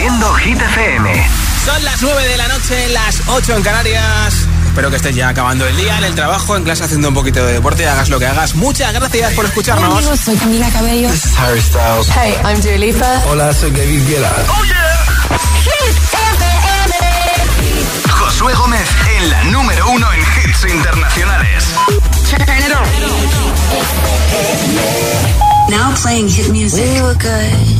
Haciendo Hit FM. Son las 9 de la noche, las 8 en Canarias. Espero que estés ya acabando el día en el trabajo, en clase haciendo un poquito de deporte, hagas lo que hagas. Muchas gracias por escucharnos. Hola amigos, soy Camila Cabello. This is Harry Styles. Hey, I'm Dua Lipa. Hola, soy David Guetta. Oh yeah. Hit FM. Josué Gómez en la número uno en hits internacionales. Turn it on. Now playing hit music. We were good.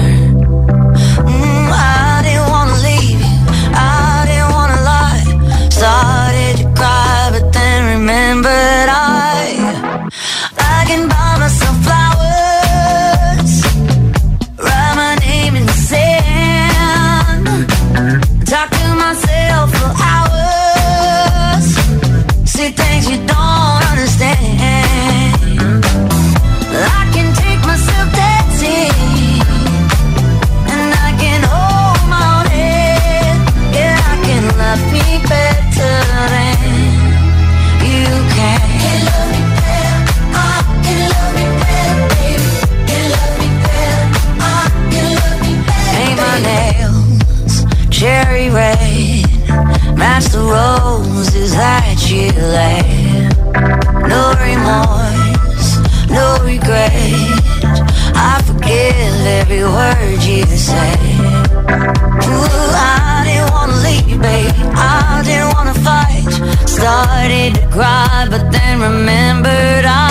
The roses that you laid. No remorse, no regret. I forgive every word you say. Ooh, I didn't wanna leave, babe. I didn't wanna fight. Started to cry, but then remembered I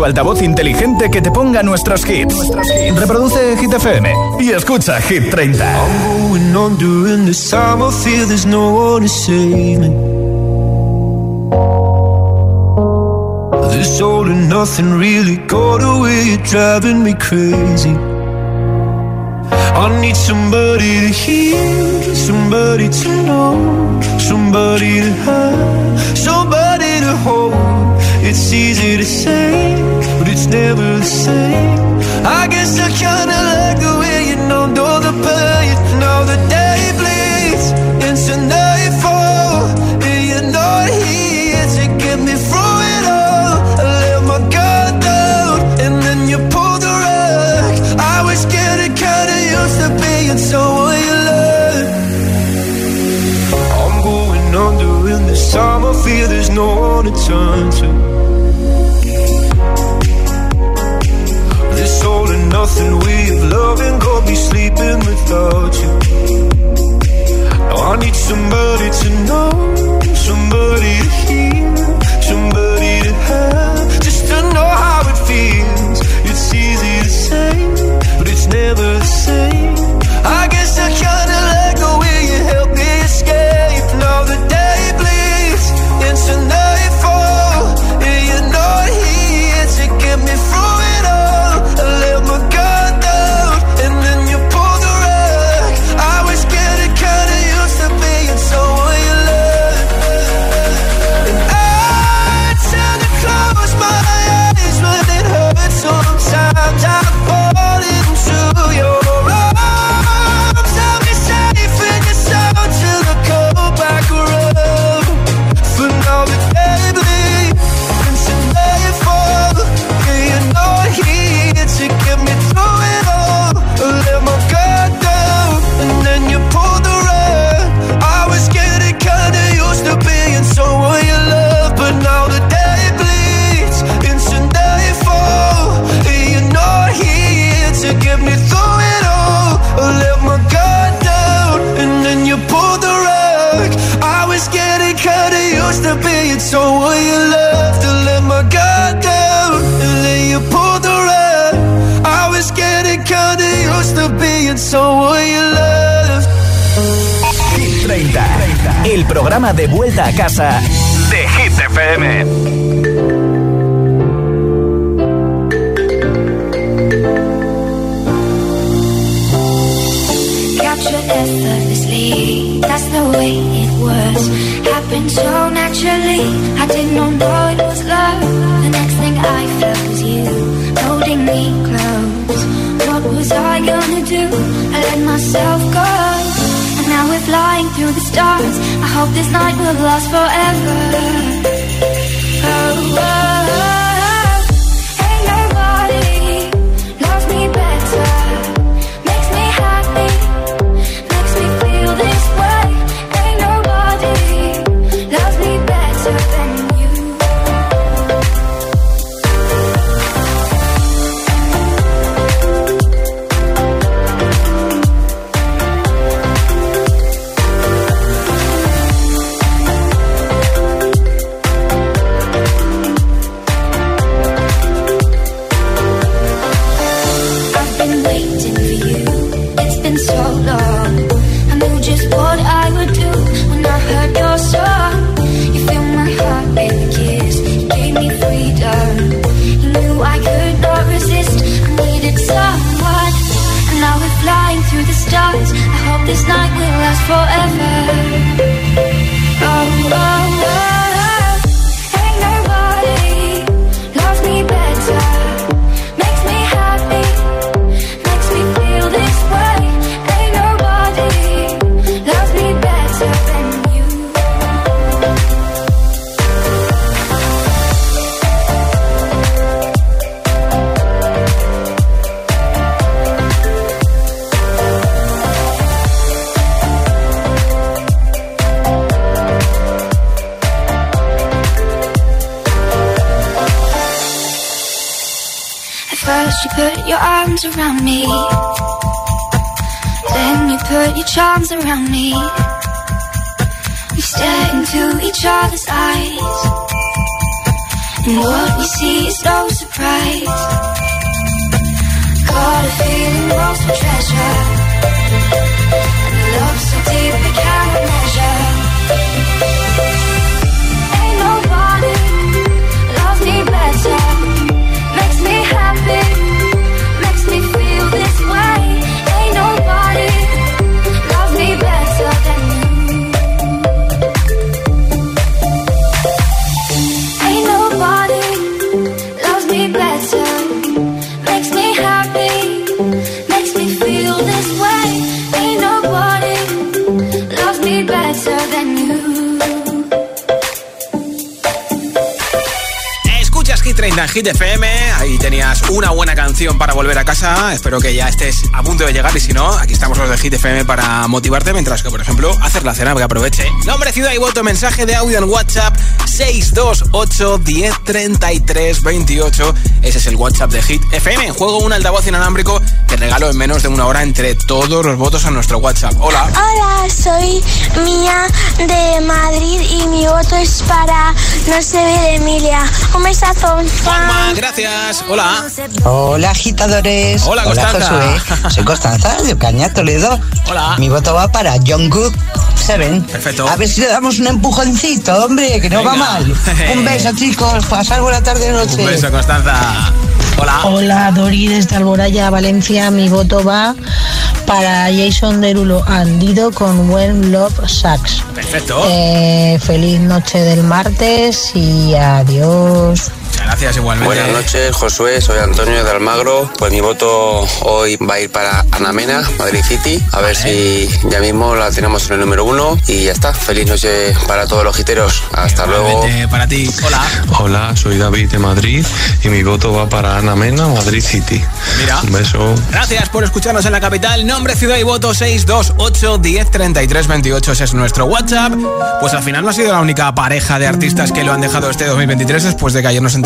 tu altavoz inteligente que te ponga nuestros hits. Reproduce Hit FM y escucha Hit 30. I'm going on during this time. I feel there's no one. This all and nothing really got away. You're driving me crazy. I need somebody to hear, somebody to know, somebody to have, somebody to hold. It's easy to say, but it's never the same. I guess I kinda like the way you know, know the pain. Now the day bleeds into nightfall, and you're not here to get me through it all. I let my guard down, and then you pull the rug. I was getting kinda used to being someone you love. I'm going under in this time. I feel there's no one to turn to. Nothing way of loving got me sleeping without you. Now I need somebody to know, somebody to hear, somebody to have, just to know how it feels. It's easy to say, but it's never the same. I guess I kinda programa de vuelta a casa de Hit FM. Effortlessly, that's the way it was. Happened so naturally, I did not know it was love. The next thing I felt was you holding me close. What was I gonna do? I let myself flying through the stars. I hope this night will last forever. 30 en Hit FM, ahí tenías una buena canción para volver a casa, espero que ya estés a punto de llegar y si no, aquí estamos los de Hit FM para motivarte mientras que, por ejemplo, hacer la cena, que aproveche. Nombre, ciudad y voto, mensaje de audio en WhatsApp 628 1033 28, ese es el WhatsApp de Hit FM. Juego un altavoz inalámbrico que regalo en menos de una hora entre todos los votos a nuestro WhatsApp. Hola. Hola, soy Mía de Madrid y mi voto es para No se ve de Emilia. Un besazo. Juanma, gracias. Hola. Hola agitadores. Hola, Constanza. Josué. Soy Constanza de Ocaña, Toledo. Hola. Mi voto va para Jungkook Seven. Perfecto. A ver si le damos un empujoncito, hombre, que no va mal. Un beso, chicos. Pasar buena tarde noche. Un beso, Constanza. Hola. Hola, Dori desde Alboraya, Valencia. Mi voto va para Jason Derulo Andido con When Love Sucks. Perfecto. Eh, feliz noche del martes y adiós. Muchas gracias igualmente. Buenas noches, Josué, soy Antonio de Almagro. Pues mi voto hoy va a ir para Ana Mena, Madrid City. A ver si ya mismo la tenemos en el número uno. Y ya está. Feliz noche para todos los giteros. Hasta luego. Para ti. Hola. Hola, soy David de Madrid y mi voto va para Ana Mena, Madrid City. Mira. Un beso. Gracias por escucharnos en la capital. Nombre, ciudad y voto 628 1033 28. Ese es nuestro WhatsApp. Pues al final no ha sido la única pareja de artistas que lo han dejado este 2023 después de que ayer nos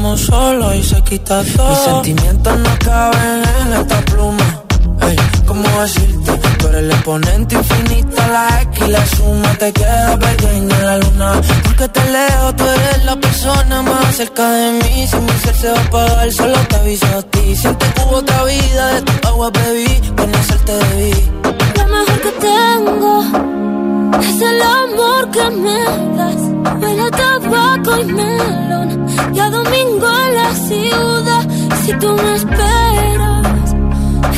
estamos solos y se quita todo. Mis sentimientos no caben en esta pluma. Ey, ¿cómo decirte? Tú eres el exponente infinito, la X y la suma te queda pequeña en la luna. Porque te leo, tú eres la persona más cerca de mí. Si mi ser se va a apagar, solo te aviso a ti. Siente que hubo otra vida, de tu agua bebí, conocerte debí. Lo mejor que tengo es el amor que me das. Huele a tabaco y melón. Y a domingo en la ciudad. Si tú me esperas,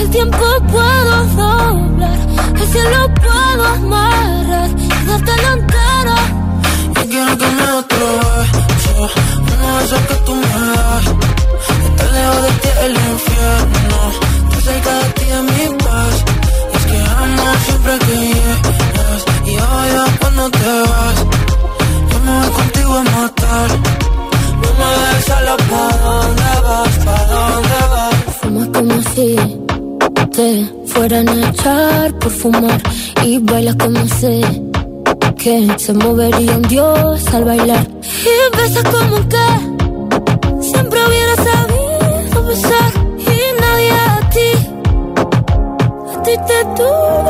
el tiempo puedo doblar. El cielo puedo amarrar y darte la entera. Yo quiero que me otro beso. Esos que tú me das. Estar lejos de ti el infierno. Estar cerca de ti es mi paz. Y es que amo siempre que llegas y odio cuando te vas. Voy contigo a matar. No me dejes solo pa' dónde vas, pa' dónde vas. Fumas como si te fueran a echar por fumar y bailas como sé que se movería un dios al bailar y besas como que siempre hubiera sabido besar y nadie a ti a ti te tuvo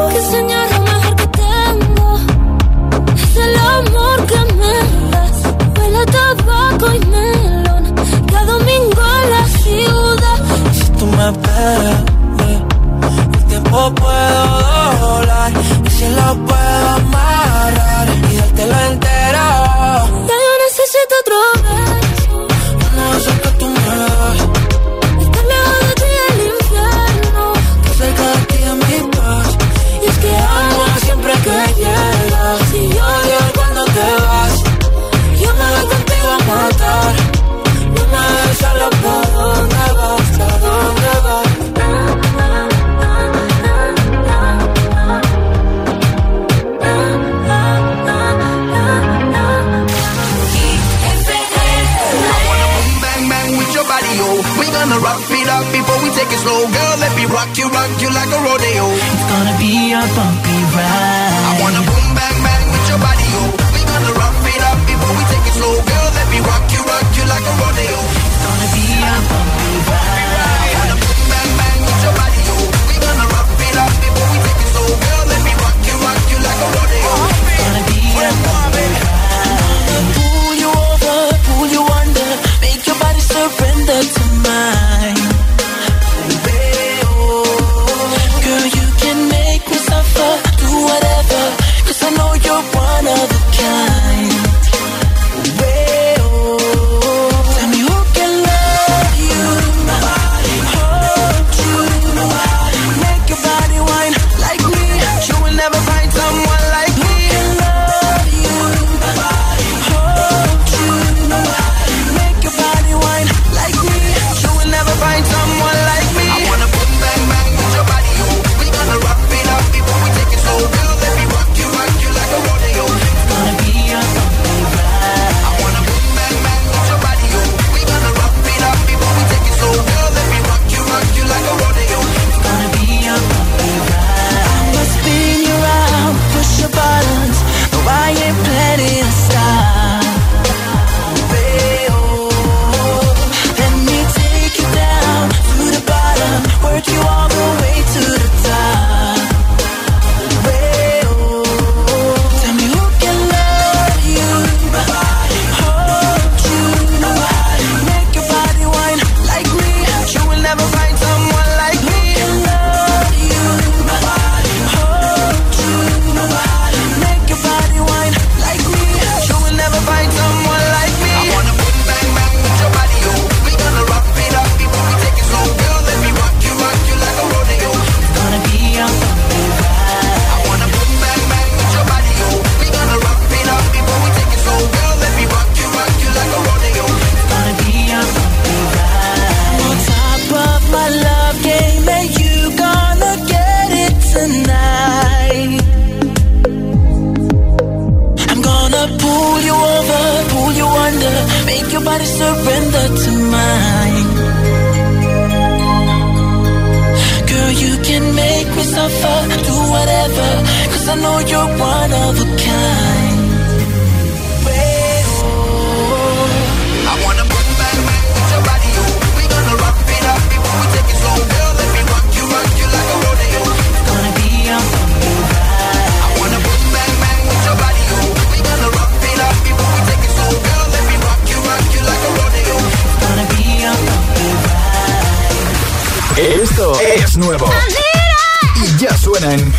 el tiempo puedo doblar. Y si lo puedo amarrar y dártelo entero. It slow, girl. Let me rock you, rock you like a rodeo. It's gonna be a bumpy ride. I wanna boom bang bang with your body, oh. We gonna rock it up before we take it slow, girl. Let me rock you, rock you like a rodeo. It's gonna be a bumpy ride. I wanna boom bang bang with your body, oh. We gonna rock it up before we take it slow, girl. Let me rock you, rock you like a rodeo. It's gonna be a bumpy ride. Pull you over, pull you under, make your body surrender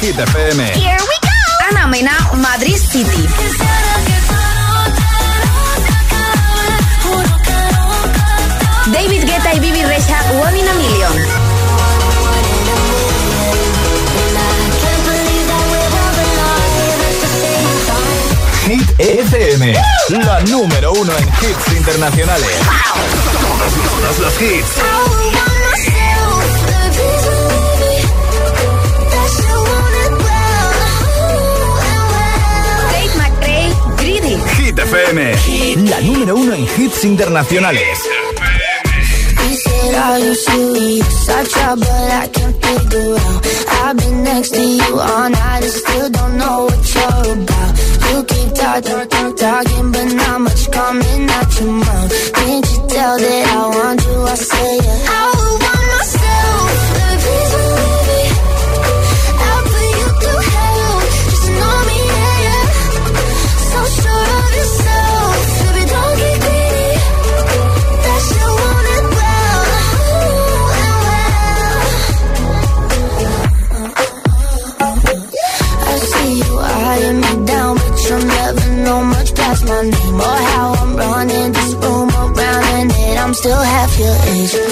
Hit FM. Here we go. Ana Mena, Madrid City. David Guetta y Bibi Rexa, One in a Million. Hit FM, la número uno en hits internacionales. Todos los hits. Hit FM, la número uno en hits internacionales. You said all you serious. I try, but I can't figure out. I've been next to you all night and still don't know what you're about. You keep talking, talking, talking, but not much coming out your mouth. Can't you tell that I want you? I say yeah. I would want still half your age.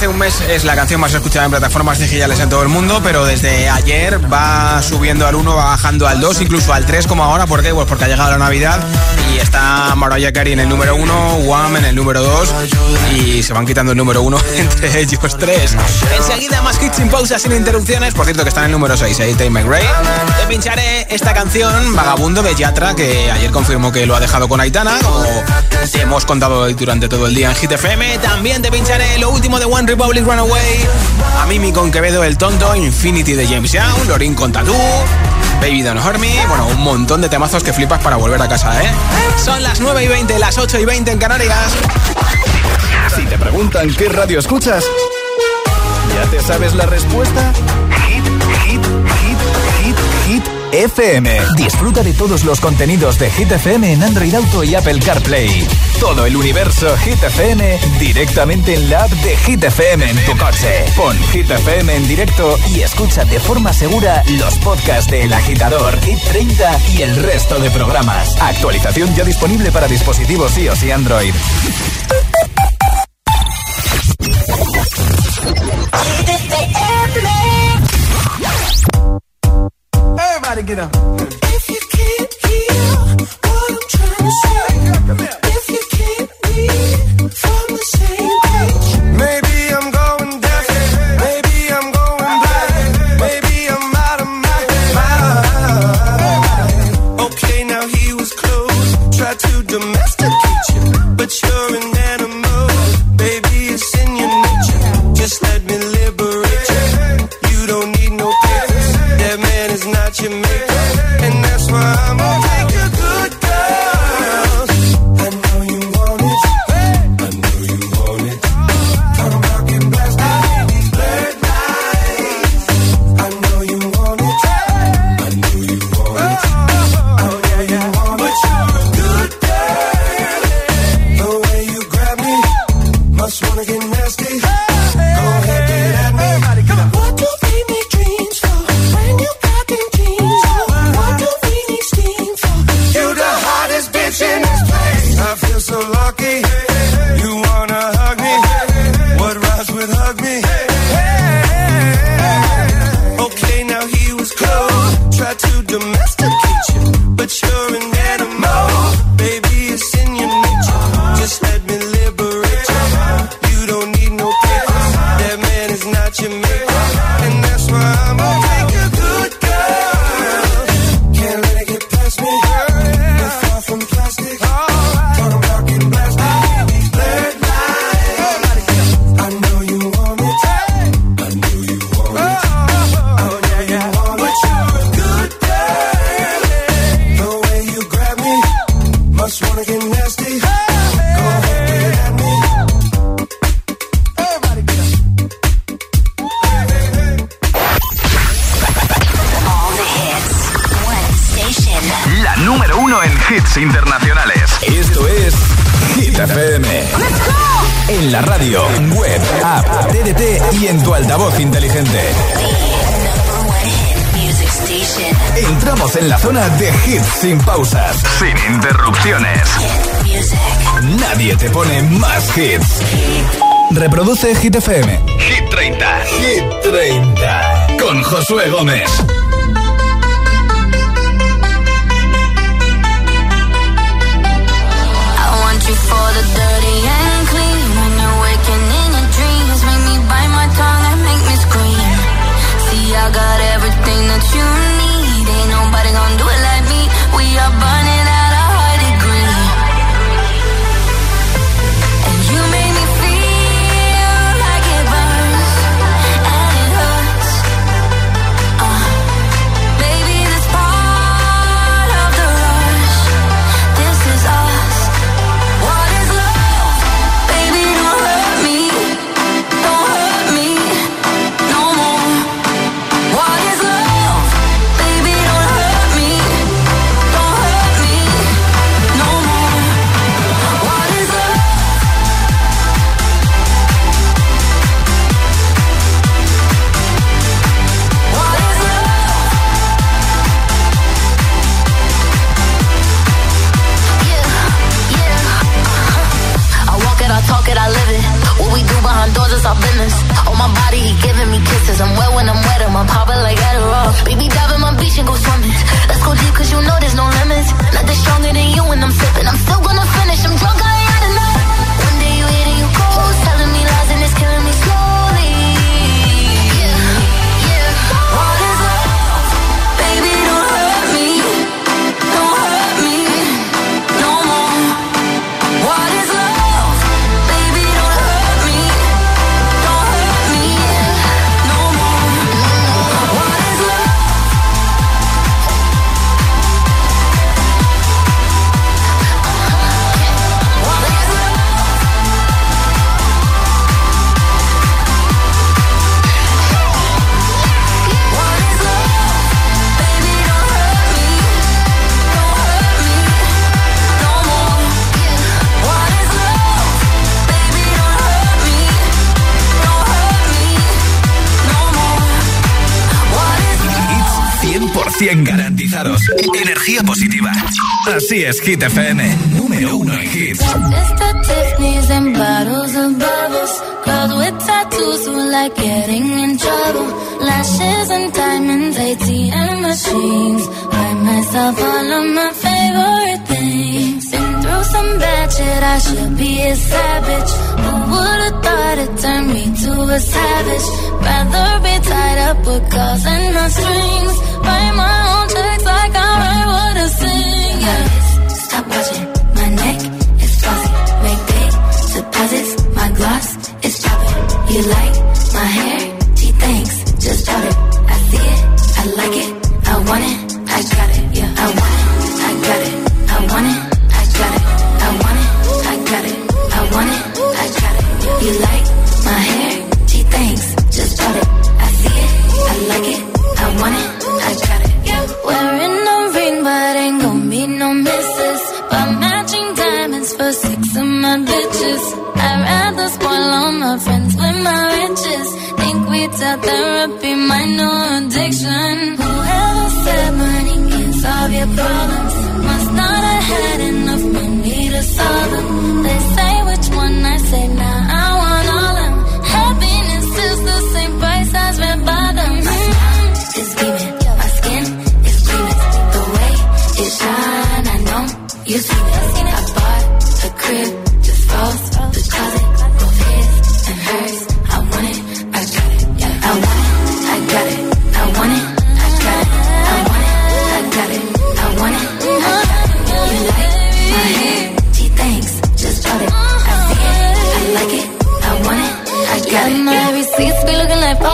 Hace un mes es la canción más escuchada en plataformas digitales en todo el mundo, pero desde ayer va subiendo al 1, va bajando al 2, incluso al 3 como ahora. ¿Por qué? Pues porque ha llegado la Navidad está Mariah Carey en el número 1, Wham en el número 2 y se van quitando el número 1 entre ellos tres. Enseguida más hits sin pausas, sin interrupciones. Por cierto que está en el número 6, ¿eh? Day My Cray. Te pincharé esta canción, Vagabundo de Yatra, que ayer confirmó que lo ha dejado con Aitana, como te hemos contado hoy durante todo el día en Hit FM. También te pincharé lo último de One Republic Runaway, a Mimi con Quevedo el Tonto, Infinity de James Young, Lorin con Tatú, Baby Don't Hurt Me, bueno, un montón de temazos que flipas para volver a casa, ¿eh? Son las 9 y 20, las 8 y 20 en Canarias. Si te preguntan qué radio escuchas, ¿ya te sabes la respuesta? FM. Disfruta de todos los contenidos de Hit FM en Android Auto y Apple CarPlay. Todo el universo Hit FM directamente en la app de Hit FM en tu coche. Pon Hit FM en directo y escucha de forma segura los podcasts de El Agitador, Hit 30 y el resto de programas. Actualización ya disponible para dispositivos iOS y Android. Get up. de G30, Hit 30. Con Josué Gómez. 100% garantizados. Energía positiva. Así es, Hit FM. Número uno en hits. Girls with tattoos who like getting in trouble. Lashes and diamonds, ATM machines. Buy myself all of my favorite things. Been through some bad shit, I should be a savage. Who would've thought it turned me to a savage? Rather be tied up with girls and no strings. Write my own checks like I what Stop watching. My neck is flossy. Make big. My gloss is dropping. You like my hair? She thinks Just drop it. I see it. I like it. I want it. I got it. Yeah, I want it. My friends with my riches. Think we taught therapy, my new addiction. Whoever said money can solve your problems must not have had enough money to solve them. They say which one I say now. Nah, I want all them. Happiness is the same price as red bottoms. My smile is beaming, my skin is gleaming. The way it shine, I know you see it.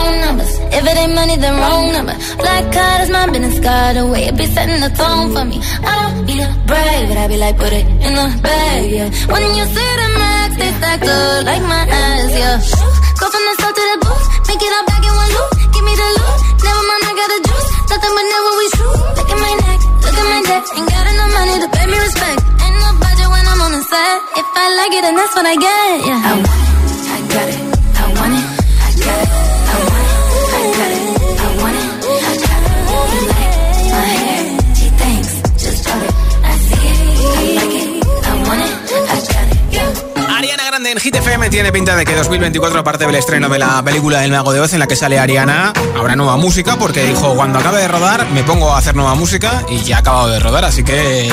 Phone numbers. If it ain't money, then wrong number. Black card is my business card away. It be setting the tone for me. I don't be a brave, but I be like, put it in the bag, yeah. When you see the max, they stack up like my ass, yeah. Go from the south to the booth, make it all back in one loop. Give me the loot, never mind, I got the juice. Nothing but never we shoot. Look at my neck, look at my neck. Ain't got enough money to pay me respect. Ain't no budget when I'm on the set. If I like it, then that's what I get, yeah. I want it, I got it, I want it, en Hit FM tiene pinta de que 2024, aparte del estreno de la película El Mago de Oz en la que sale Ariana, habrá nueva música porque dijo, cuando acabe de rodar me pongo a hacer nueva música y ya ha acabado de rodar, así que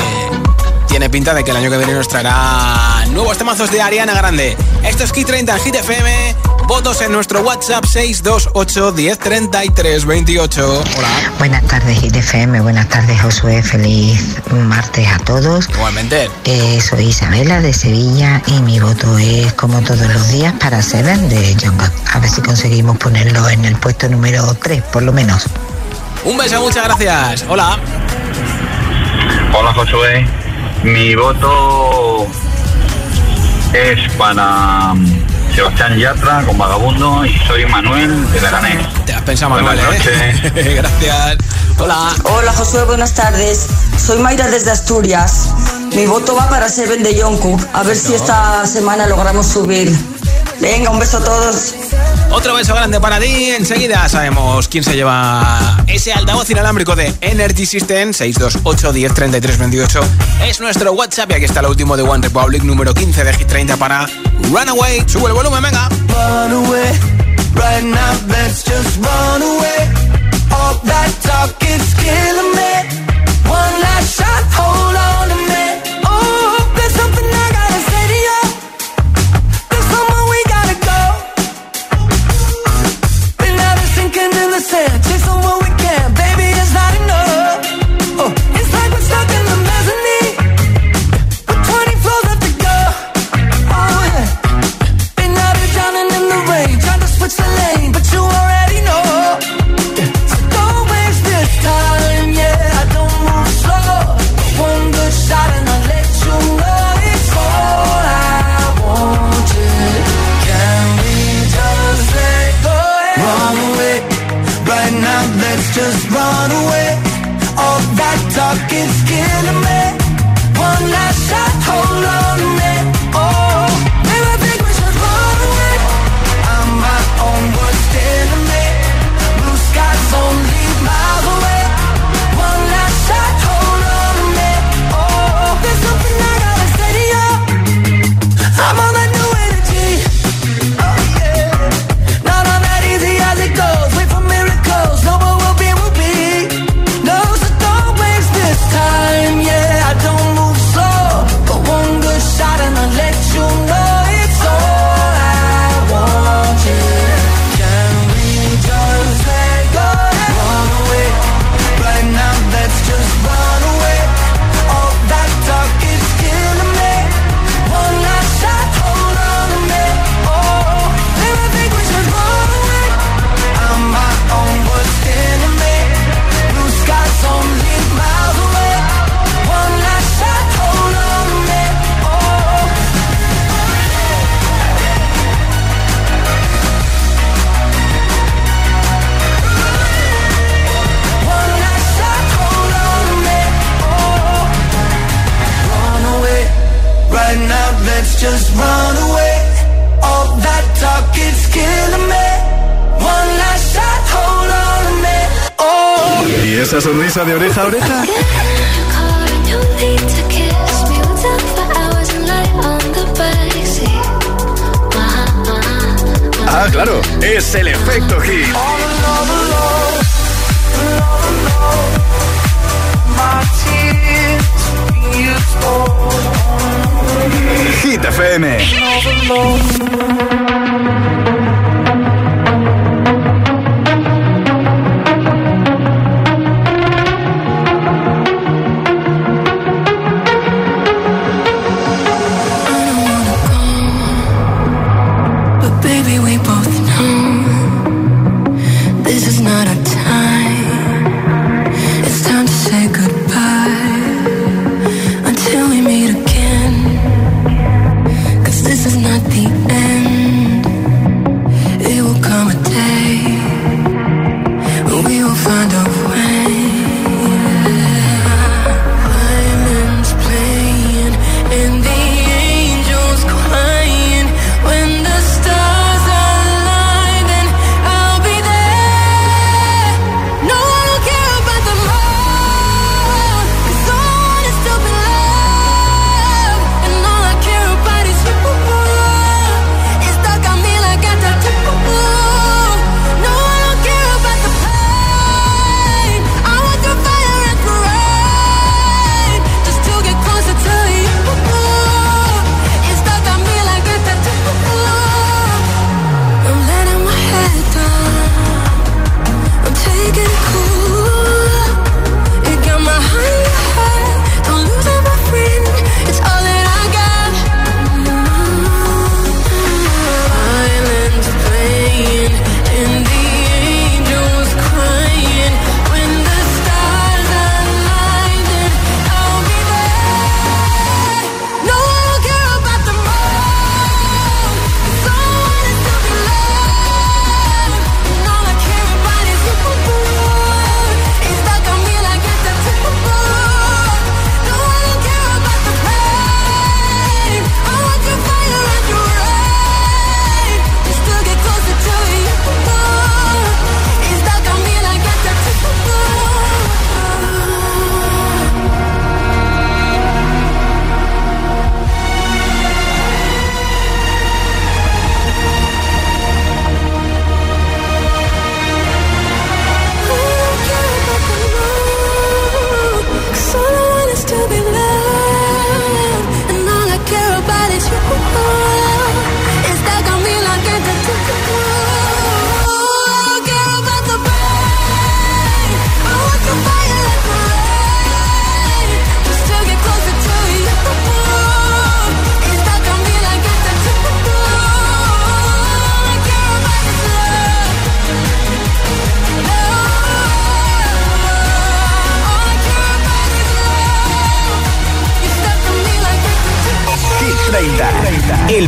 tiene pinta de que el año que viene nos traerá nuevos temazos de Ariana Grande. Esto es Hit 30 en Hit FM. Votos en nuestro WhatsApp 628 1033 28. Hola. Buenas tardes, ITFM. Buenas tardes, Josué. Feliz martes a todos. Igualmente. Eh, soy Isabela de Sevilla y mi voto es, como todos los días, para Seven de Jungkook. A ver si conseguimos ponerlo en el puesto número 3, por lo menos. Un beso, muchas gracias. Hola. Hola Josué, mi voto es para mm, Sebastián Yatra con Vagabundo y soy Manuel de Leganés. Te has pensado, Buenas Manuel, ¿eh? noches. Gracias. Hola. Hola Josué, buenas tardes. Soy Mayra desde Asturias. Mi voto va para Seven de Jungkook. A ver si esta semana logramos subir. Venga, un beso a todos. Otro beso grande para ti. Enseguida sabemos quién se lleva ese altavoz inalámbrico de Energy System 628 10 33 28. Es nuestro WhatsApp y aquí está el último de One Republic, número 15 de Hit 30 para Runaway. Sube el volumen, venga. Run away, right now let's just run away. All that talk is killing me. One last shot,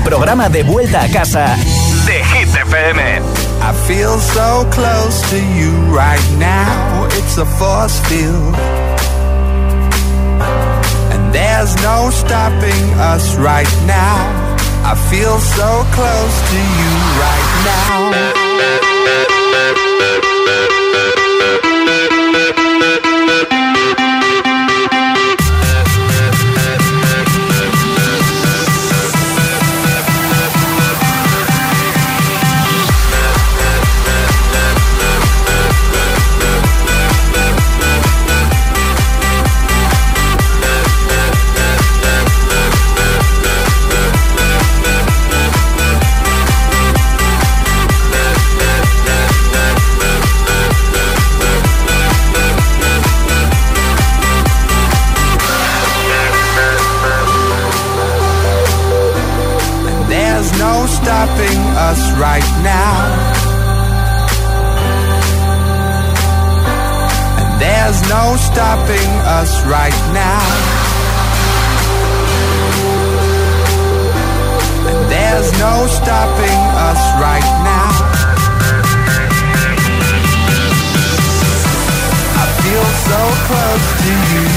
programa de vuelta a casa de Hit FM. I feel so close to you right now. It's a force field. And there's no stopping us right now. I feel so close to you right now. stopping us right now. And there's no stopping us right now. And there's no stopping us right now. I feel so close to you.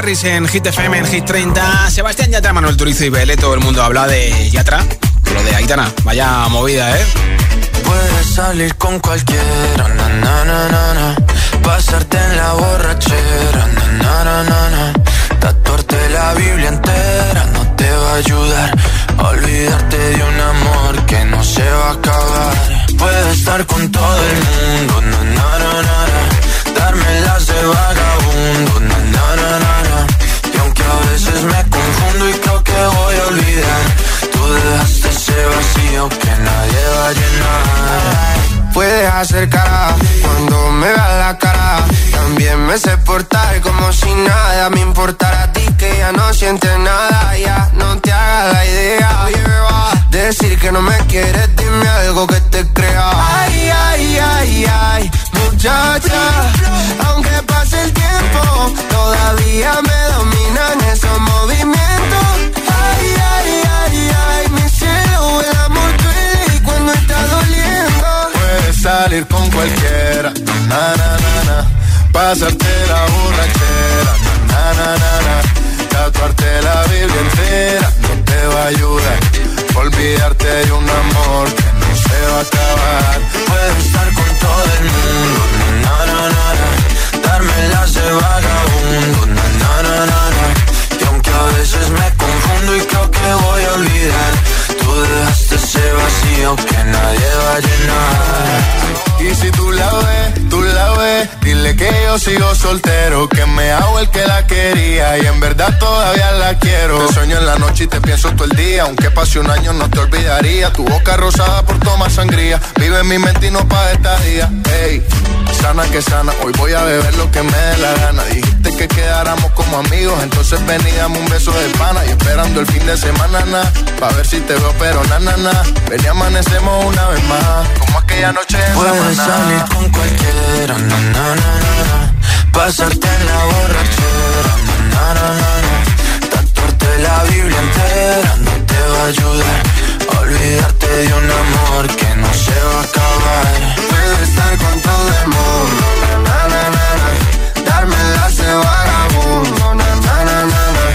Harris en Hit FM, en Hit 30. Sebastián Yatra, Manuel Turizo y Bele, todo el mundo habla de Yatra. Lo de Aitana, vaya movida, ¿eh? Puedes salir con cualquiera, na, na, pasarte en la borrachera, na. tatuarte la Biblia entera no te va a ayudar. Olvidarte de un amor que no se va a acabar. Puedes estar con todo el mundo, na, na, na, na, na. darme las de vagabundo, na, na, na, na, na. y aunque a veces me confundo y creo que voy a olvidar, tú dejaste ese vacío que nadie va a llenar. Puedes hacer cara cuando me veas la cara. También me sé portar como si nada me importara a ti que ya no sientes nada. Ya no te hagas la idea. Decir que no me quieres, dime algo que te crea. Ay, ay, ay, ay, muchacha. Aunque pase el tiempo, todavía me dominan esos movimientos. Ay, ay, ay, ay, mi cielo, el amor duele y cuando está doliendo. Puedes salir con cualquiera, na, na, na, na. pasarte la borrachera, na, na, noche y te pienso todo el día, aunque pase un año no te olvidaría. Tu boca rosada por tomar sangría, vive en mi mente y no pa' esta día. Ey, sana que sana, hoy voy a beber lo que me dé la gana. Dijiste que quedáramos como amigos, entonces veníamos un beso de pana y esperando el fin de semana, na, pa' ver si te veo, pero na, na, na. Ven y amanecemos una vez más, como aquella noche en Puedes salir con cualquiera, na, na, na, na, na. pasarte en la borrachera, na, na, na, na. La Biblia entera no te va a ayudar. Olvidarte de un amor que no se va a acabar. Puedes estar con todo el mundo, na, na, na, na. darme de vagabundo, na, na, na, na,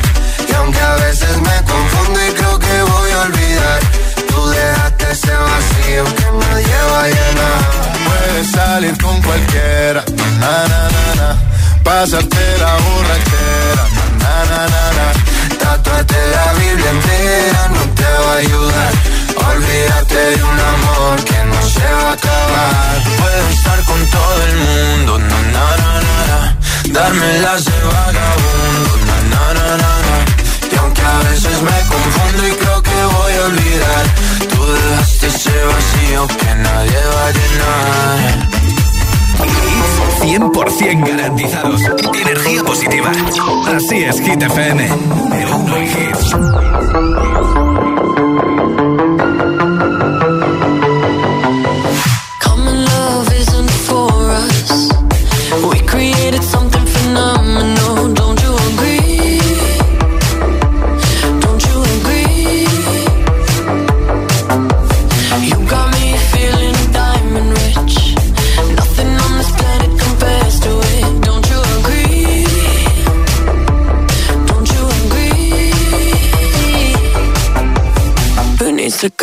y aunque a veces me confundo y creo que voy a olvidar, tú dejaste ese vacío que nadie va a llenar. Puedes salir con cualquiera, na, na, na, na. pasarte la borrachera, na, na, na, na. Tatuarte la Biblia entera no te va a ayudar. Olvídate de un amor que no se va a acabar. Puedes estar con todo el mundo, na, na, na, na, na. darme las de vagabundo, na, na, na, na, na. y aunque a veces me confundo y creo que 100% garantizados. Energía positiva. Así es, Hit FM. El uno en hits.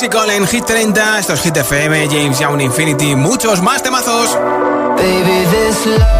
Musical en Hit 30. Esto es Hit FM, James Young Infinity, muchos más temazos. Baby, this love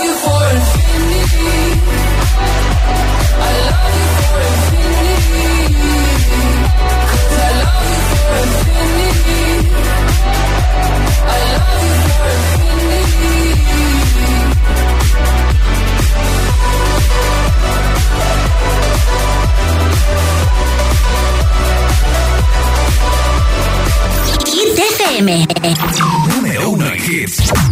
FM. Número uno en hits.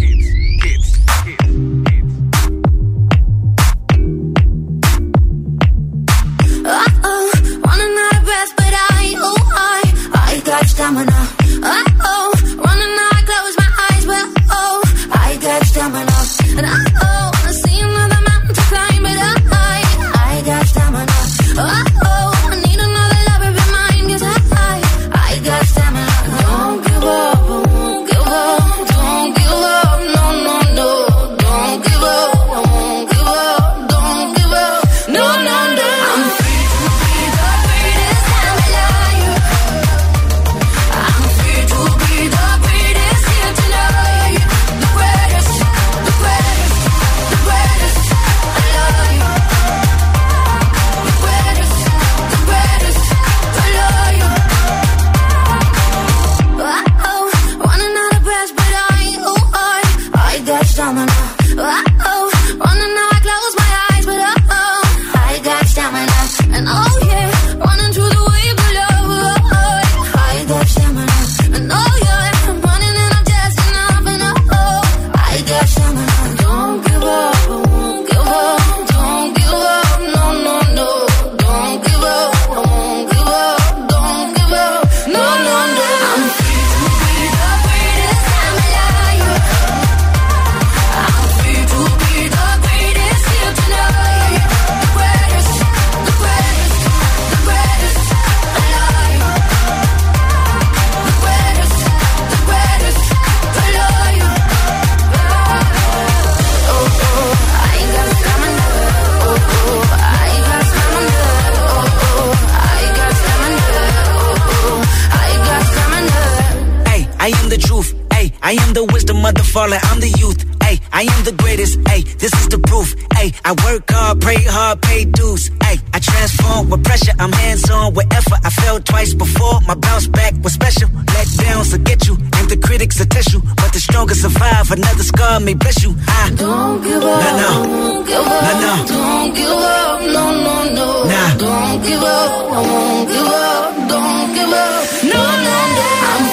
My bounce back was special. Let downs will get you, and the critics will test you. But the strongest survive. Another scar may bless you. I don't give up. Nah, no. Don't give up. Nah, no. Don't give up. No, no, no. Nah. Don't give up. I won't give up. Don't give up. No, no, no. I'm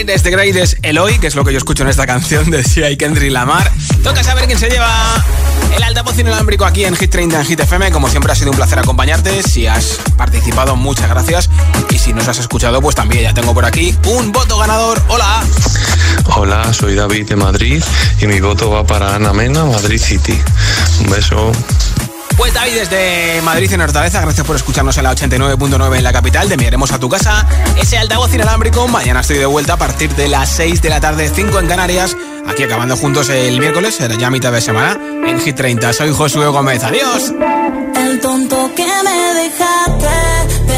Greatest, The Greatest Eloy, que es lo que yo escucho en esta canción de Sia y Kendrick Lamar. Toca saber quién se lleva el altavoz inalámbrico aquí en Hit 30 en Hit FM. Como siempre ha sido un placer acompañarte. Si has participado, muchas gracias. Y si nos has escuchado, pues también ya tengo por aquí un voto ganador. Hola. Hola, soy David de Madrid y mi voto va para Ana Mena, Madrid City. Un beso. Pues David desde Madrid en Hortaleza, gracias por escucharnos en la 89.9 en la capital. Te enviaremos a tu casa ese altavoz inalámbrico. Mañana estoy de vuelta a partir de las 6 de la tarde, 5 en Canarias. Aquí acabando juntos el miércoles, será ya mitad de semana en Hit 30. Soy Josué Gómez. Adiós. El tonto que me dejaste,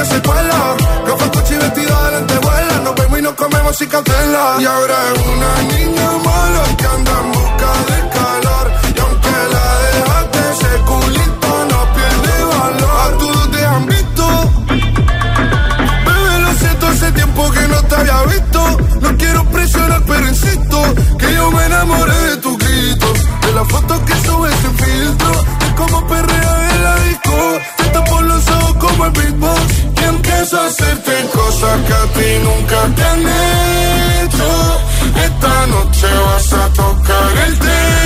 ella se cuela. Gafas, coche y vestido de lentejuela. Nos vemos y nos comemos sin cautela. Y ahora es una niña mala que anda en busca de calor. Y aunque la dejaste, ese culito no pierde valor. A todos te han visto. Bebé, lo siento, hace tiempo que no te había visto. No quiero presionar, pero insisto que yo me enamoré de tu grito. De la foto que subes sin filtro. De cómo perrea en la disco. Te ojos como el beatbox. Y empiezo a hacerte cosas que a ti nunca te han hecho. Esta noche vas a tocar el techo.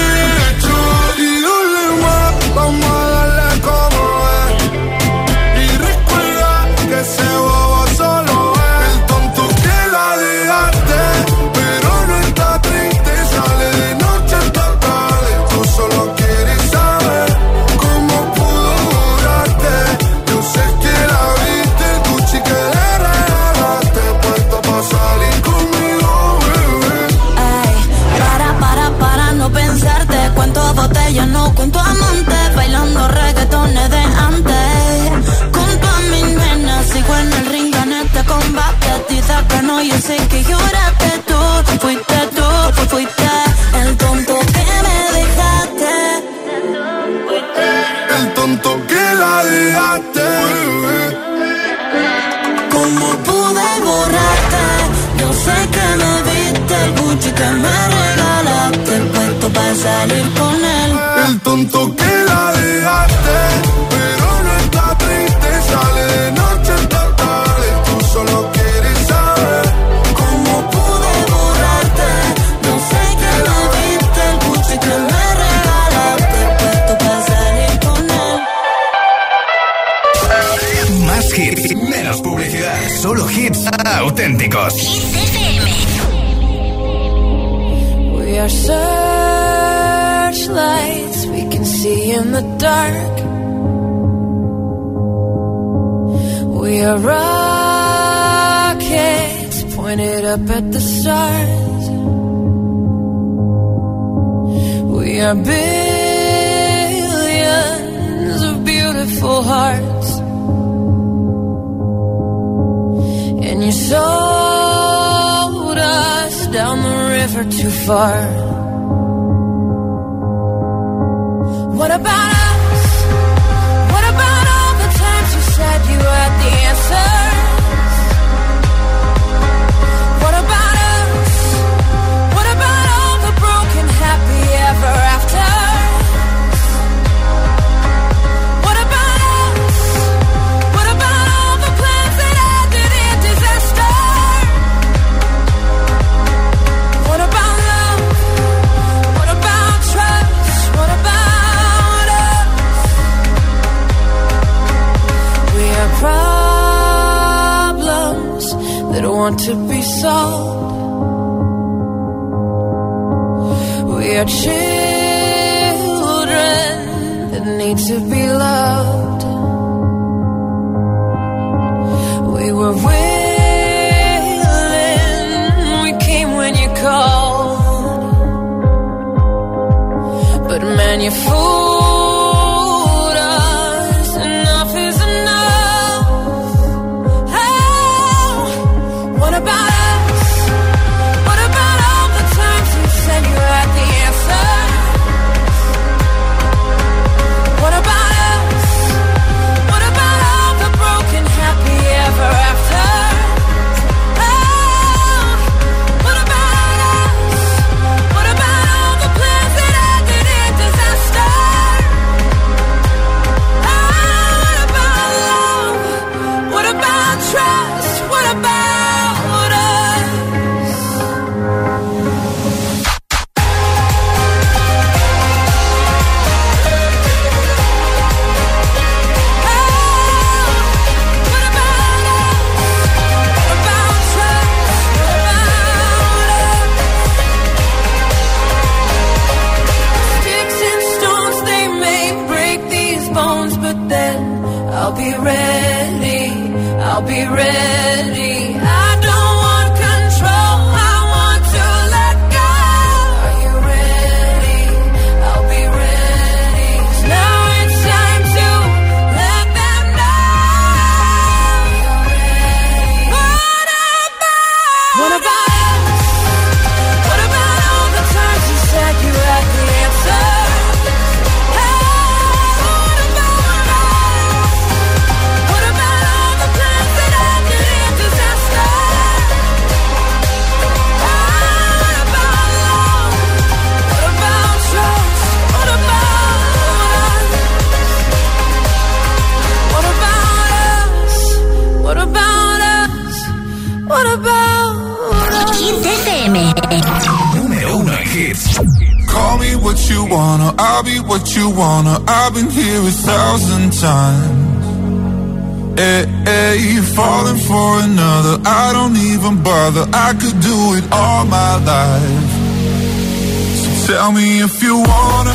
We are searchlights we can see in the dark. We are rockets pointed up at the stars. We are billions of beautiful hearts. And you sold the river too far. What about want to be solved. We are children that need to be loved. Hit FM. Número uno en hits. Call me what you wanna, I'll be what you wanna. I've been here a thousand times. Hey, hey, you falling for another. I don't even bother. I could do it all my life. So tell me if you wanna,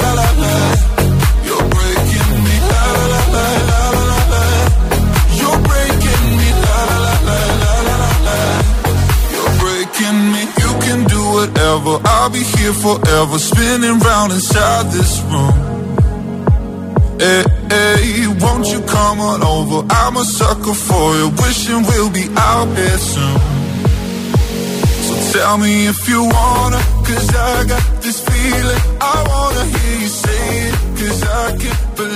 I'll be here forever, spinning round inside this room. Hey, hey, won't you come on over? I'm a sucker for you, wishing we'll be out here soon. So tell me if you wanna, cause I got this feeling. I wanna hear you say it, cause I can't believe